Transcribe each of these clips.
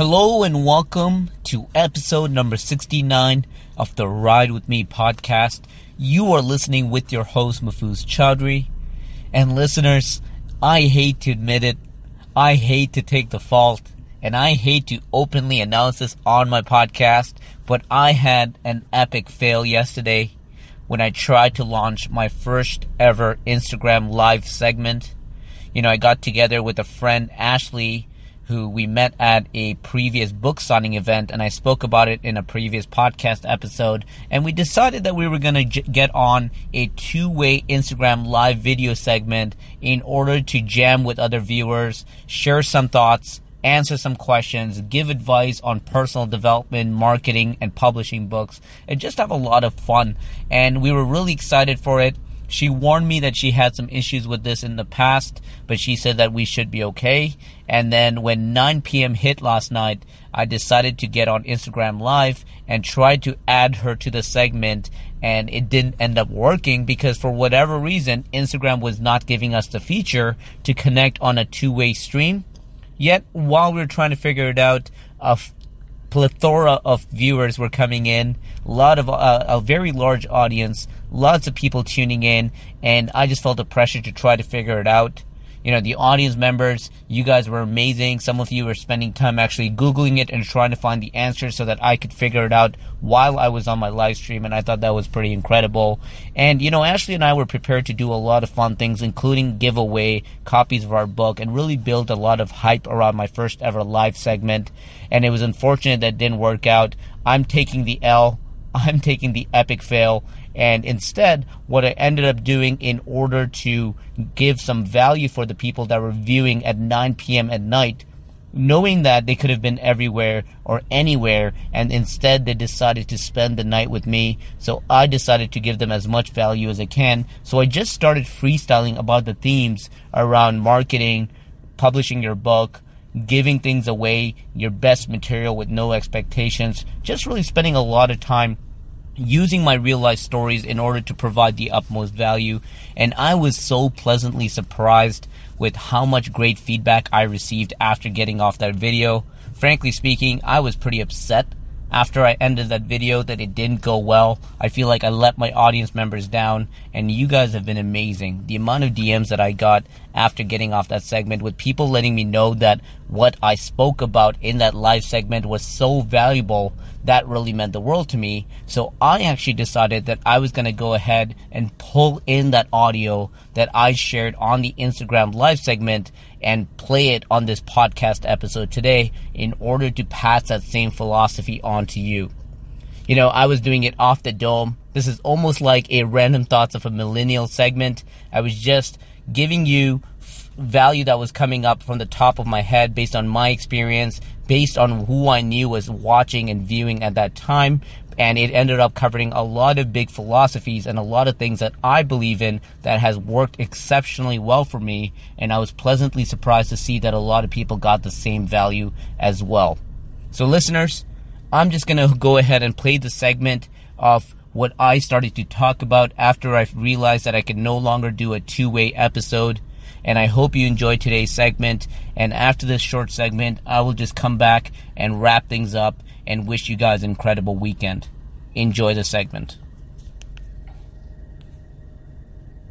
Hello and welcome to episode number 69 of the Ride With Me podcast. You are listening with your host, Mahfuz Chowdhury. And listeners, I hate to admit it, I hate to take the fault, and I hate to openly announce this on my podcast, but I had an epic fail yesterday when I tried to launch my first ever Instagram live segment. You know, I got together with a friend, Ashley, who we met at a previous book signing event, and I spoke about it in a previous podcast episode. And we decided that we were going to j- get on a two way Instagram live video segment in order to jam with other viewers, share some thoughts, answer some questions, give advice on personal development, marketing, and publishing books, and just have a lot of fun. And we were really excited for it. She warned me that she had some issues with this in the past, but she said that we should be okay. And then when 9 p.m. hit last night, I decided to get on Instagram Live and try to add her to the segment. And it didn't end up working because for whatever reason, Instagram was not giving us the feature to connect on a two way stream. Yet, while we were trying to figure it out, a plethora of viewers were coming in, a lot of uh, a very large audience, lots of people tuning in, and I just felt the pressure to try to figure it out you know, the audience members, you guys were amazing. Some of you were spending time actually Googling it and trying to find the answers so that I could figure it out while I was on my live stream. And I thought that was pretty incredible. And, you know, Ashley and I were prepared to do a lot of fun things, including give away copies of our book and really build a lot of hype around my first ever live segment. And it was unfortunate that didn't work out. I'm taking the L. I'm taking the epic fail and instead, what I ended up doing in order to give some value for the people that were viewing at 9 p.m. at night, knowing that they could have been everywhere or anywhere, and instead they decided to spend the night with me. So I decided to give them as much value as I can. So I just started freestyling about the themes around marketing, publishing your book, giving things away, your best material with no expectations, just really spending a lot of time using my real life stories in order to provide the utmost value. And I was so pleasantly surprised with how much great feedback I received after getting off that video. Frankly speaking, I was pretty upset after I ended that video that it didn't go well. I feel like I let my audience members down, and you guys have been amazing. The amount of DMs that I got after getting off that segment with people letting me know that what I spoke about in that live segment was so valuable that really meant the world to me. So I actually decided that I was going to go ahead and pull in that audio that I shared on the Instagram live segment and play it on this podcast episode today in order to pass that same philosophy on to you. You know, I was doing it off the dome. This is almost like a random thoughts of a millennial segment. I was just giving you value that was coming up from the top of my head based on my experience, based on who I knew was watching and viewing at that time. And it ended up covering a lot of big philosophies and a lot of things that I believe in that has worked exceptionally well for me. And I was pleasantly surprised to see that a lot of people got the same value as well. So, listeners, I'm just going to go ahead and play the segment of what I started to talk about after I realized that I could no longer do a two way episode and I hope you enjoyed today's segment. And after this short segment, I will just come back and wrap things up and wish you guys an incredible weekend. Enjoy the segment.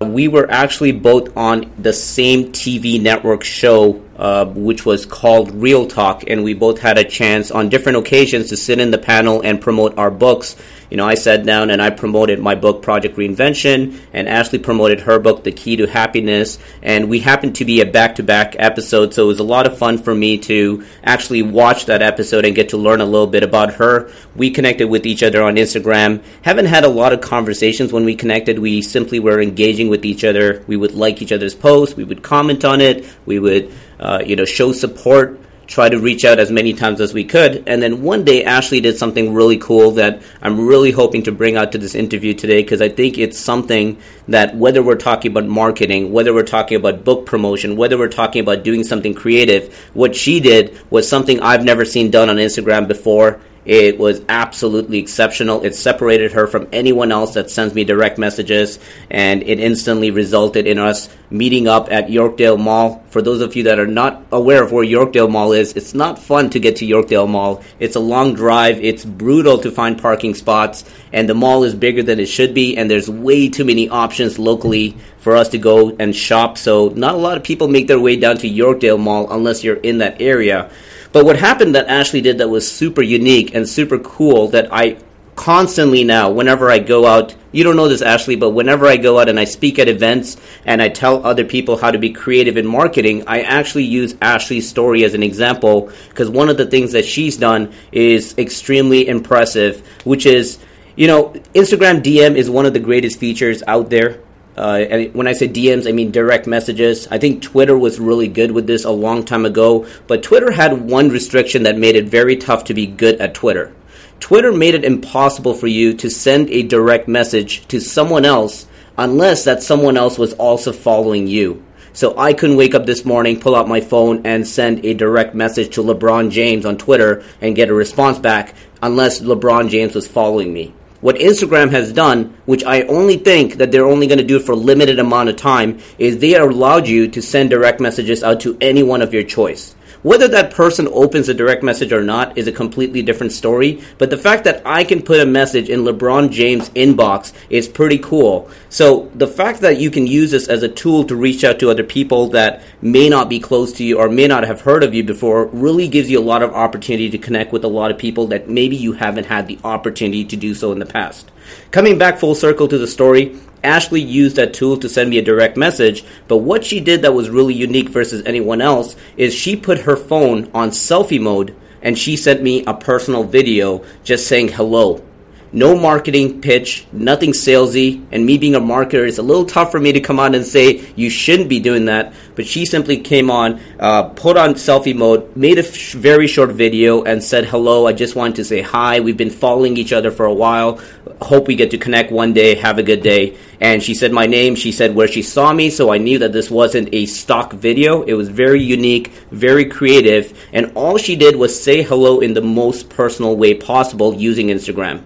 We were actually both on the same TV network show uh, which was called Real Talk, and we both had a chance on different occasions to sit in the panel and promote our books. You know, I sat down and I promoted my book, Project Reinvention, and Ashley promoted her book, The Key to Happiness, and we happened to be a back to back episode, so it was a lot of fun for me to actually watch that episode and get to learn a little bit about her. We connected with each other on Instagram. Haven't had a lot of conversations when we connected. We simply were engaging with each other. We would like each other's posts, we would comment on it, we would uh, you know, show support, try to reach out as many times as we could. And then one day, Ashley did something really cool that I'm really hoping to bring out to this interview today because I think it's something that whether we're talking about marketing, whether we're talking about book promotion, whether we're talking about doing something creative, what she did was something I've never seen done on Instagram before. It was absolutely exceptional. It separated her from anyone else that sends me direct messages, and it instantly resulted in us meeting up at Yorkdale Mall. For those of you that are not aware of where Yorkdale Mall is, it's not fun to get to Yorkdale Mall. It's a long drive, it's brutal to find parking spots, and the mall is bigger than it should be, and there's way too many options locally for us to go and shop. So, not a lot of people make their way down to Yorkdale Mall unless you're in that area. But what happened that Ashley did that was super unique and super cool that I constantly now, whenever I go out, you don't know this, Ashley, but whenever I go out and I speak at events and I tell other people how to be creative in marketing, I actually use Ashley's story as an example because one of the things that she's done is extremely impressive, which is, you know, Instagram DM is one of the greatest features out there. Uh, and when I say DMs, I mean direct messages. I think Twitter was really good with this a long time ago, but Twitter had one restriction that made it very tough to be good at Twitter Twitter made it impossible for you to send a direct message to someone else unless that someone else was also following you. So I couldn't wake up this morning, pull out my phone, and send a direct message to LeBron James on Twitter and get a response back unless LeBron James was following me. What Instagram has done, which I only think that they're only going to do for a limited amount of time, is they allowed you to send direct messages out to anyone of your choice. Whether that person opens a direct message or not is a completely different story, but the fact that I can put a message in LeBron James' inbox is pretty cool. So the fact that you can use this as a tool to reach out to other people that may not be close to you or may not have heard of you before really gives you a lot of opportunity to connect with a lot of people that maybe you haven't had the opportunity to do so in the past. Coming back full circle to the story, Ashley used that tool to send me a direct message, but what she did that was really unique versus anyone else is she put her phone on selfie mode and she sent me a personal video just saying hello no marketing pitch, nothing salesy, and me being a marketer, it's a little tough for me to come on and say you shouldn't be doing that. But she simply came on, uh, put on selfie mode, made a f- very short video, and said hello. I just wanted to say hi. We've been following each other for a while. Hope we get to connect one day. Have a good day. And she said my name. She said where she saw me, so I knew that this wasn't a stock video. It was very unique, very creative, and all she did was say hello in the most personal way possible using Instagram.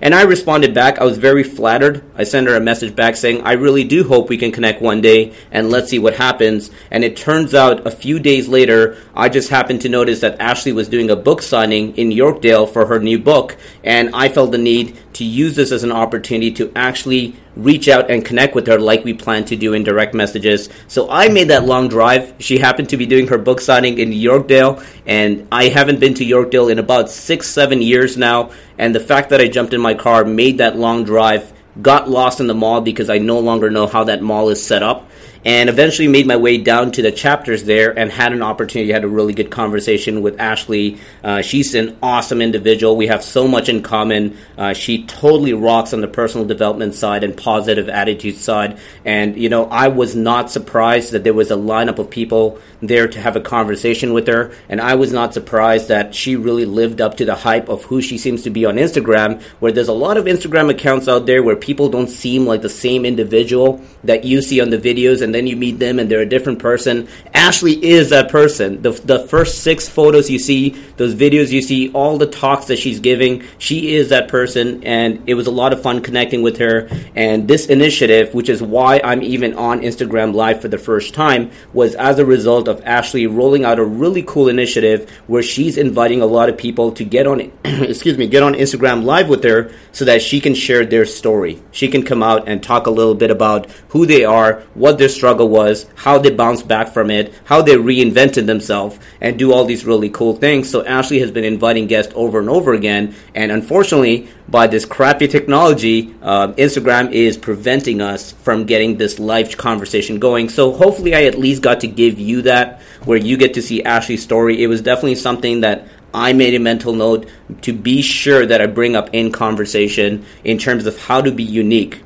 And I responded back. I was very flattered. I sent her a message back saying, I really do hope we can connect one day and let's see what happens. And it turns out a few days later, I just happened to notice that Ashley was doing a book signing in Yorkdale for her new book. And I felt the need to use this as an opportunity to actually reach out and connect with her like we plan to do in direct messages. So I made that long drive. She happened to be doing her book signing in Yorkdale, and I haven't been to Yorkdale in about six, seven years now. And the fact that I jumped in my car, made that long drive, got lost in the mall because I no longer know how that mall is set up and eventually made my way down to the chapters there and had an opportunity had a really good conversation with ashley. Uh, she's an awesome individual. We have so much in common. Uh, she totally rocks on the personal development side and positive attitude side and you know i was not surprised that there was a lineup of people there to have a conversation with her and i was not surprised that she really lived up to the hype of who she seems to be on instagram where there's a lot of instagram accounts out there where people don't seem like the same individual that you see on the videos and then you meet them and they're a different person. Ashley is that person. The, the first six photos you see, those videos you see, all the talks that she's giving, she is that person. And it was a lot of fun connecting with her. And this initiative, which is why I'm even on Instagram Live for the first time, was as a result of Ashley rolling out a really cool initiative where she's inviting a lot of people to get on, excuse me, get on Instagram Live with her so that she can share their story. She can come out and talk a little bit about who they are, what their struggle was, how they bounced back from it, how they reinvented themselves, and do all these really cool things. So Ashley has been inviting guests over and over again, and unfortunately, by this crappy technology, uh, Instagram is preventing us from getting this live conversation going. So hopefully, I at least got to give you that, where you get to see Ashley's story. It was definitely something that I made a mental note to be sure that I bring up in conversation in terms of how to be unique.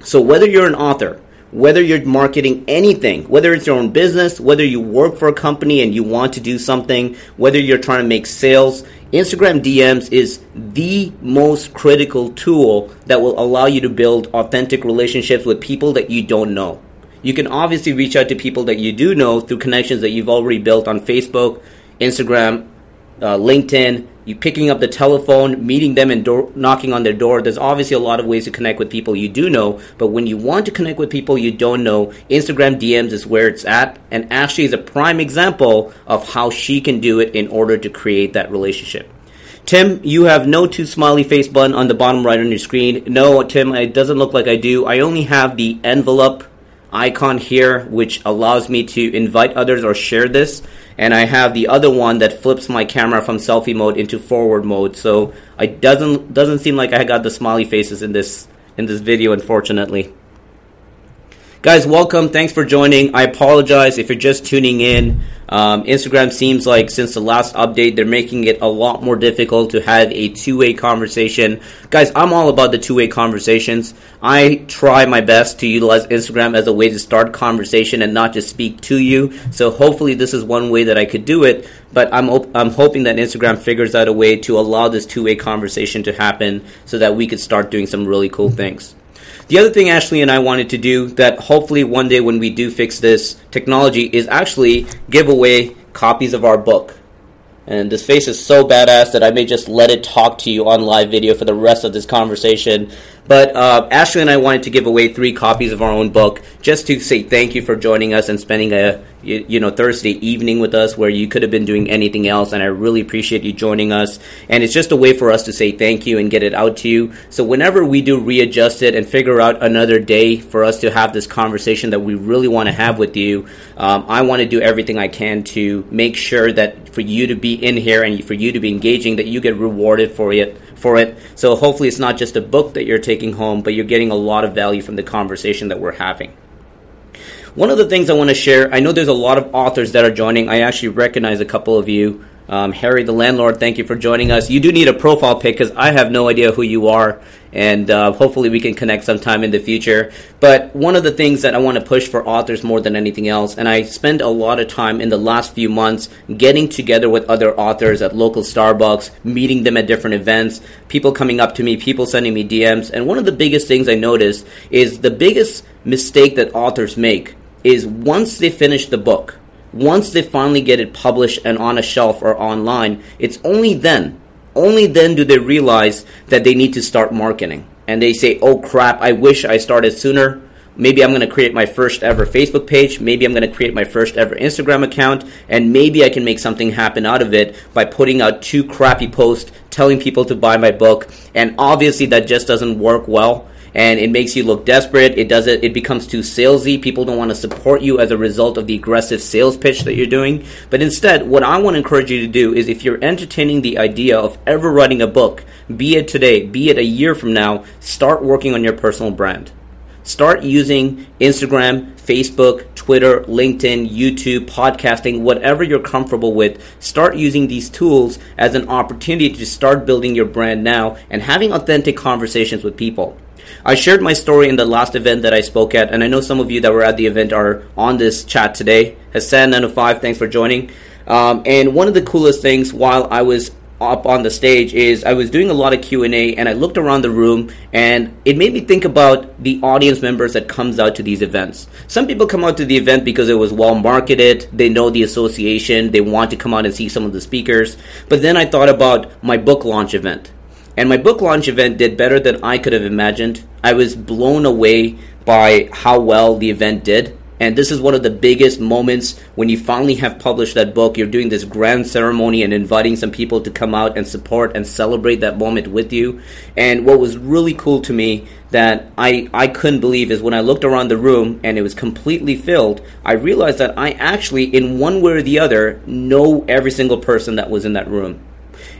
So whether you're an author, whether you're marketing anything, whether it's your own business, whether you work for a company and you want to do something, whether you're trying to make sales, Instagram DMs is the most critical tool that will allow you to build authentic relationships with people that you don't know. You can obviously reach out to people that you do know through connections that you've already built on Facebook, Instagram, uh, LinkedIn, you picking up the telephone, meeting them and door, knocking on their door. There's obviously a lot of ways to connect with people you do know, but when you want to connect with people you don't know, Instagram DMs is where it's at. And Ashley is a prime example of how she can do it in order to create that relationship. Tim, you have no two smiley face button on the bottom right on your screen. No, Tim, it doesn't look like I do. I only have the envelope icon here, which allows me to invite others or share this and I have the other one that flips my camera from selfie mode into forward mode. So it doesn't doesn't seem like I got the smiley faces in this in this video, unfortunately. Guys, welcome. Thanks for joining. I apologize if you're just tuning in. Um, Instagram seems like since the last update, they're making it a lot more difficult to have a two way conversation. Guys, I'm all about the two way conversations. I try my best to utilize Instagram as a way to start conversation and not just speak to you. So hopefully, this is one way that I could do it. But I'm, op- I'm hoping that Instagram figures out a way to allow this two way conversation to happen so that we could start doing some really cool things. The other thing Ashley and I wanted to do that hopefully one day when we do fix this technology is actually give away copies of our book. And this face is so badass that I may just let it talk to you on live video for the rest of this conversation. But uh, Ashley and I wanted to give away three copies of our own book just to say thank you for joining us and spending a you, you, know Thursday evening with us where you could have been doing anything else. And I really appreciate you joining us. And it's just a way for us to say thank you and get it out to you. So whenever we do readjust it and figure out another day for us to have this conversation that we really want to have with you, um, I want to do everything I can to make sure that for you to be in here and for you to be engaging, that you get rewarded for it for it. So hopefully it's not just a book that you're taking home, but you're getting a lot of value from the conversation that we're having. One of the things I want to share, I know there's a lot of authors that are joining. I actually recognize a couple of you. Um, Harry the landlord, thank you for joining us. You do need a profile pic because I have no idea who you are, and uh, hopefully we can connect sometime in the future. But one of the things that I want to push for authors more than anything else, and I spend a lot of time in the last few months getting together with other authors at local Starbucks, meeting them at different events, people coming up to me, people sending me DMs, and one of the biggest things I noticed is the biggest mistake that authors make is once they finish the book once they finally get it published and on a shelf or online, it's only then, only then do they realize that they need to start marketing. And they say, oh crap, I wish I started sooner. Maybe I'm going to create my first ever Facebook page. Maybe I'm going to create my first ever Instagram account. And maybe I can make something happen out of it by putting out two crappy posts telling people to buy my book. And obviously, that just doesn't work well and it makes you look desperate. It does it. It becomes too salesy. People don't want to support you as a result of the aggressive sales pitch that you're doing. But instead, what I want to encourage you to do is, if you're entertaining the idea of ever writing a book, be it today, be it a year from now, start working on your personal brand. Start using Instagram, Facebook, Twitter, LinkedIn, YouTube, podcasting, whatever you're comfortable with. Start using these tools as an opportunity to start building your brand now and having authentic conversations with people. I shared my story in the last event that I spoke at, and I know some of you that were at the event are on this chat today. Hassan 905, thanks for joining. Um, and one of the coolest things while I was up on the stage is I was doing a lot of Q&A and I looked around the room and it made me think about the audience members that comes out to these events. Some people come out to the event because it was well marketed, they know the association, they want to come out and see some of the speakers. But then I thought about my book launch event. And my book launch event did better than I could have imagined. I was blown away by how well the event did. And this is one of the biggest moments when you finally have published that book. You're doing this grand ceremony and inviting some people to come out and support and celebrate that moment with you. And what was really cool to me that I, I couldn't believe is when I looked around the room and it was completely filled, I realized that I actually, in one way or the other, know every single person that was in that room.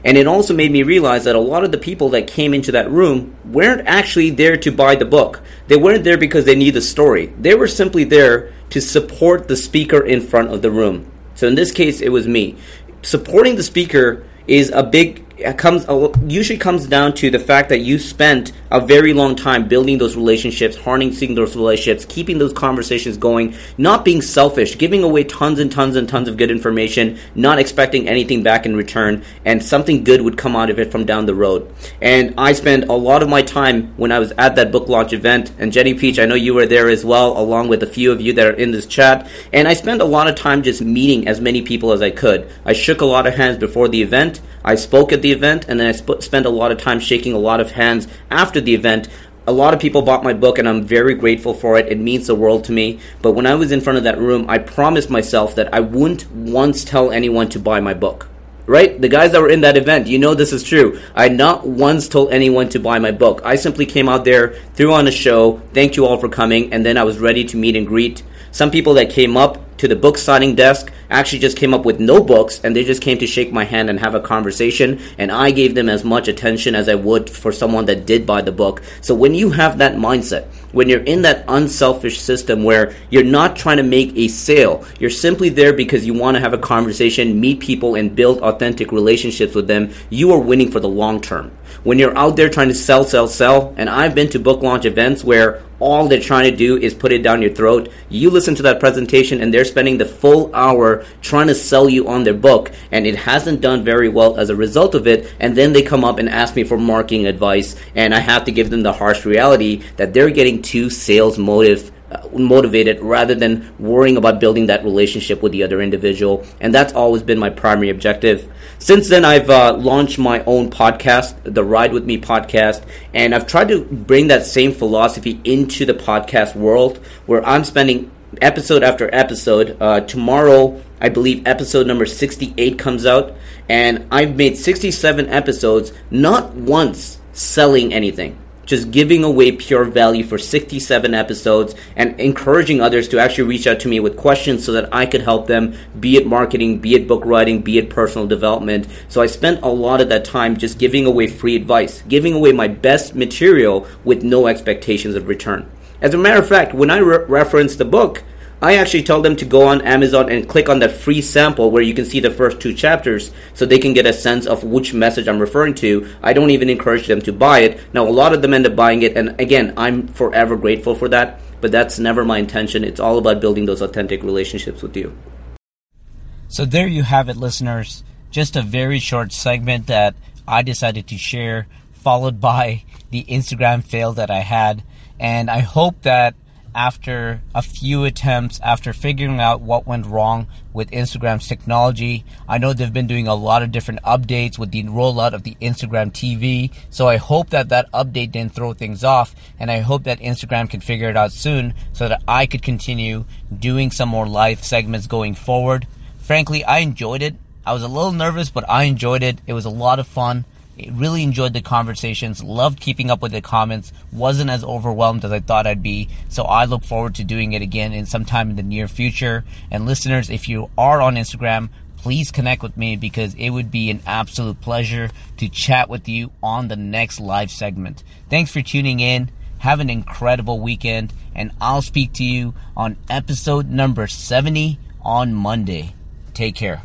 And it also made me realize that a lot of the people that came into that room weren't actually there to buy the book. They weren't there because they need the story. They were simply there to support the speaker in front of the room. So in this case, it was me. Supporting the speaker is a big comes uh, usually comes down to the fact that you spent a very long time building those relationships, harnessing those relationships, keeping those conversations going, not being selfish, giving away tons and tons and tons of good information, not expecting anything back in return, and something good would come out of it from down the road. And I spent a lot of my time when I was at that book launch event, and Jenny Peach, I know you were there as well, along with a few of you that are in this chat, and I spent a lot of time just meeting as many people as I could. I shook a lot of hands before the event. I spoke at the event, and then I sp- spent a lot of time shaking a lot of hands after the event. A lot of people bought my book, and I'm very grateful for it. It means the world to me. But when I was in front of that room, I promised myself that I wouldn't once tell anyone to buy my book right? The guys that were in that event, you know this is true. I not once told anyone to buy my book. I simply came out there, threw on a show, thanked you all for coming, and then I was ready to meet and greet. Some people that came up to the book signing desk actually just came up with no books and they just came to shake my hand and have a conversation and I gave them as much attention as I would for someone that did buy the book. So when you have that mindset, when you're in that unselfish system where you're not trying to make a sale, you're simply there because you want to have a conversation, meet people and build authentic relationships with them, you are winning for the long term. When you're out there trying to sell, sell, sell, and I've been to book launch events where all they're trying to do is put it down your throat. You listen to that presentation and they're spending the full hour trying to sell you on their book and it hasn't done very well as a result of it. And then they come up and ask me for marketing advice and I have to give them the harsh reality that they're getting too sales motive motivated rather than worrying about building that relationship with the other individual. And that's always been my primary objective. Since then, I've uh, launched my own podcast, the Ride With Me podcast, and I've tried to bring that same philosophy into the podcast world where I'm spending episode after episode. Uh, tomorrow, I believe episode number 68 comes out, and I've made 67 episodes, not once selling anything just giving away pure value for 67 episodes and encouraging others to actually reach out to me with questions so that I could help them, be it marketing, be it book writing, be it personal development. So I spent a lot of that time just giving away free advice, giving away my best material with no expectations of return. As a matter of fact, when I re- reference the book, I actually tell them to go on Amazon and click on that free sample where you can see the first two chapters so they can get a sense of which message I'm referring to. I don't even encourage them to buy it. Now, a lot of them end up buying it, and again, I'm forever grateful for that, but that's never my intention. It's all about building those authentic relationships with you. So, there you have it, listeners. Just a very short segment that I decided to share, followed by the Instagram fail that I had. And I hope that after a few attempts, after figuring out what went wrong with Instagram's technology. I know they've been doing a lot of different updates with the rollout of the Instagram TV. So I hope that that update didn't throw things off. And I hope that Instagram can figure it out soon so that I could continue doing some more live segments going forward. Frankly, I enjoyed it. I was a little nervous, but I enjoyed it. It was a lot of fun. Really enjoyed the conversations, loved keeping up with the comments, wasn't as overwhelmed as I thought I'd be. So I look forward to doing it again in sometime in the near future. And listeners, if you are on Instagram, please connect with me because it would be an absolute pleasure to chat with you on the next live segment. Thanks for tuning in. Have an incredible weekend, and I'll speak to you on episode number 70 on Monday. Take care.